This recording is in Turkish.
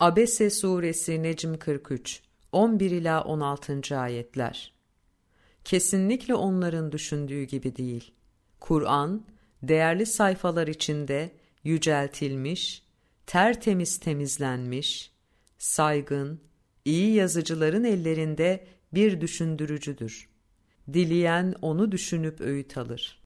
Abese Suresi Necm 43 11 ila 16. ayetler. Kesinlikle onların düşündüğü gibi değil. Kur'an değerli sayfalar içinde yüceltilmiş, tertemiz temizlenmiş, saygın, iyi yazıcıların ellerinde bir düşündürücüdür. Dileyen onu düşünüp öğüt alır.